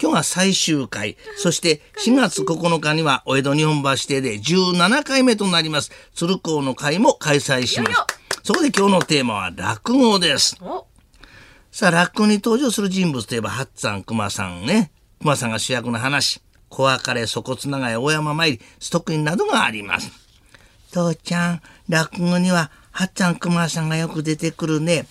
今日は最終回。そして4月9日にはお江戸日本橋邸で17回目となります。鶴光の会も開催します。そこで今日のテーマは落語です。お、さあ、落語に登場する人物といえば、八っ熊さんね。熊さんが主役の話。小別れ、粗骨長い大山参り、ストックインなどがあります。父ちゃん、落語には、八っ熊さんがよく出てくるね。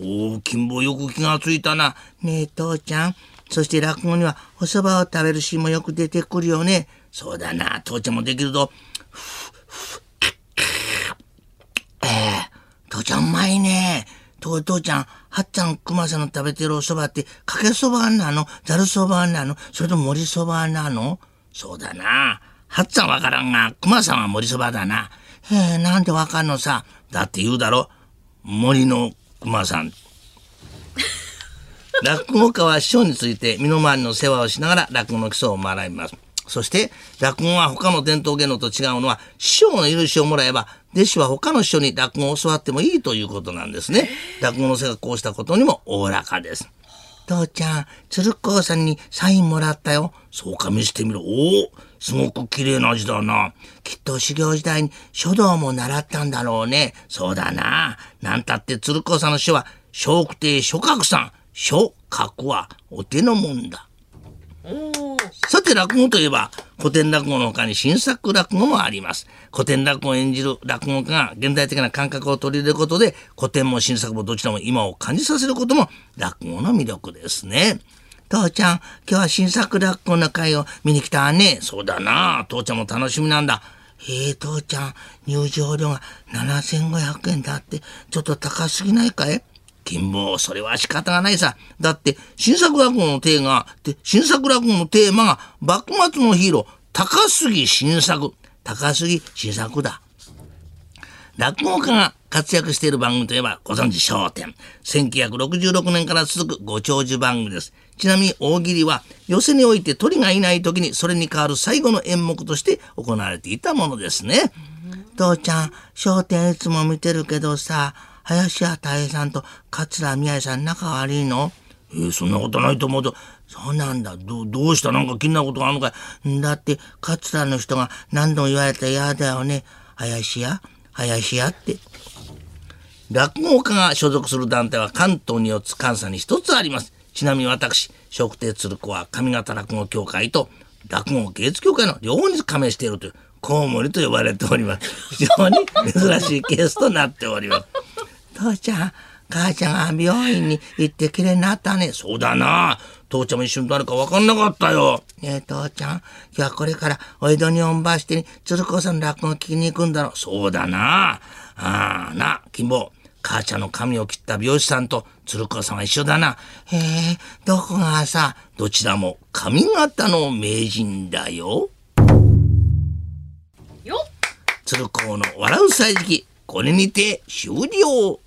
おお、金坊よく気がついたな。ねえ、父ちゃん。そして落語には、お蕎麦を食べるシーンもよく出てくるよね。そうだな、父ちゃんもできると。ええ父ちゃんうまいね。と父ちゃん、はっちゃんくまさんの食べてるお蕎麦って、かけそばなの？ざるそばなの？それとも盛りそばなの？そうだな。はっちゃんわからんが、くまさんは盛りそばだな。へえ、なんでわかんのさ。だって言うだろ。森のくまさん。落語家は師匠について身の回りの世話をしながら落語の基礎を学びます。そして落語は他の伝統芸能と違うのは師匠の許しをもらえば弟子は他の師匠に落語を教わってもいいということなんですね。落語の世がこうしたことにもおおらかです。父ちゃん、鶴光さんにサインもらったよ。そうか、見せてみろ。おお、すごく綺麗な字だな。きっと修行時代に書道も習ったんだろうね。そうだな。なんたって鶴光さんの師匠は、笑福亭諸角さん。諸角はお手のもんだ。おさて落語といえば古典落語の他に新作落語もあります。古典落語を演じる落語家が現代的な感覚を取り入れることで古典も新作もどちらも今を感じさせることも落語の魅力ですね。父ちゃん今日は新作落語の会を見に来たわね。そうだな。父ちゃんも楽しみなんだ。へえ父ちゃん入場料が7500円だってちょっと高すぎないかい？金坊、それは仕方がないさ。だって、新作落語のテーマが、で新作落語のテーマが、幕末のヒーロー、高杉新作。高杉新作だ。落語家が活躍している番組といえば、ご存知、笑点。1966年から続くご長寿番組です。ちなみに大喜利は、寄せにおいて鳥がいない時にそれに代わる最後の演目として行われていたものですね。父ちゃん、笑点いつも見てるけどさ、林家たいさんと桂宮治さん仲悪いの？えーそんなことないと思うと、そうなんだ。どどうした？なんか気になることがあるのかい？だって、桂の人が何度も言われたら嫌だよね。林家？林家って。落語家が所属する団体は関東に4つ関西に1つあります。ちなみに私、笑福亭鶴子は上方落語協会と落語芸術協会の両方に加盟しているという、コウモリと呼ばれております。非常に珍しいケースとなっております。父ちゃん、母ちゃんが病院に行ってきれいになったね。そうだな。父ちゃんも一緒に誰か分かんなかったよ。ねえ、父ちゃん、今日はこれからお江戸日本橋店に鶴子さんの落語を聞きに行くんだろう。そうだな。ああ、な、金坊。母ちゃんの髪を切った美容師さんと鶴子さんは一緒だな。へえ、どこがさ、どちらも髪型の名人だよ。よ鶴光の笑う歳時記これにて終了。